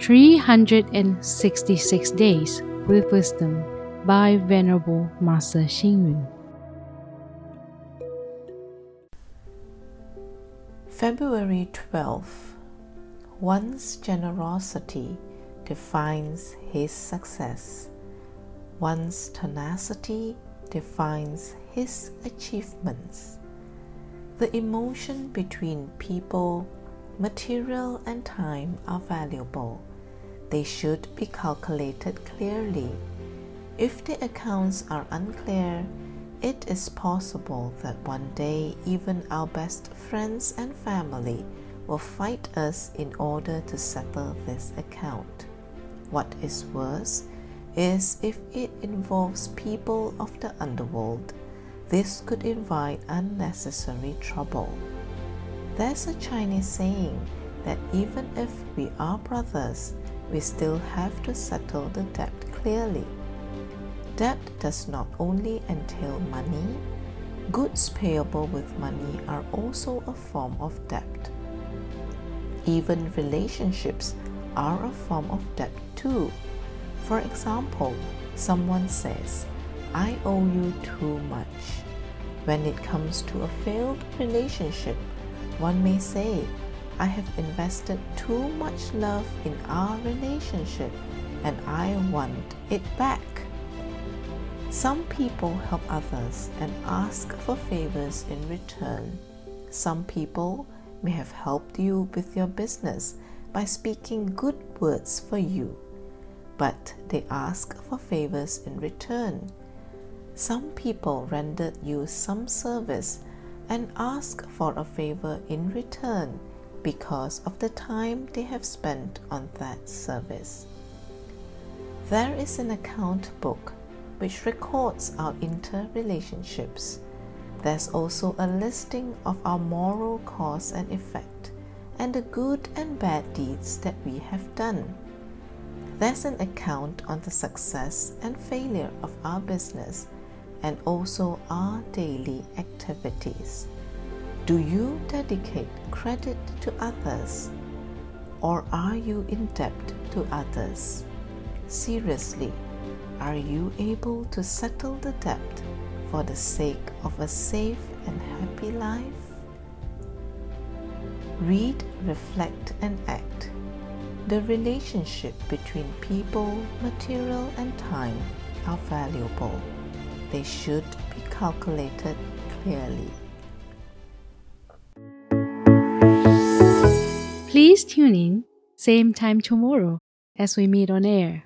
366 Days with Wisdom by Venerable Master Xing. February 12th. One's generosity defines his success. One's tenacity defines his achievements. The emotion between people, material, and time are valuable. They should be calculated clearly. If the accounts are unclear, it is possible that one day even our best friends and family will fight us in order to settle this account. What is worse is if it involves people of the underworld. This could invite unnecessary trouble. There's a Chinese saying that even if we are brothers, we still have to settle the debt clearly. Debt does not only entail money, goods payable with money are also a form of debt. Even relationships are a form of debt too. For example, someone says, I owe you too much. When it comes to a failed relationship, one may say, I have invested too much love in our relationship and I want it back. Some people help others and ask for favors in return. Some people may have helped you with your business by speaking good words for you, but they ask for favors in return. Some people rendered you some service and ask for a favor in return because of the time they have spent on that service. There is an account book which records our interrelationships. There's also a listing of our moral cause and effect and the good and bad deeds that we have done. There's an account on the success and failure of our business and also our daily activities. Do you dedicate credit to others or are you in debt to others? Seriously, are you able to settle the debt for the sake of a safe and happy life? Read, reflect, and act. The relationship between people, material, and time are valuable. They should be calculated clearly. Please tune in, same time tomorrow as we meet on air.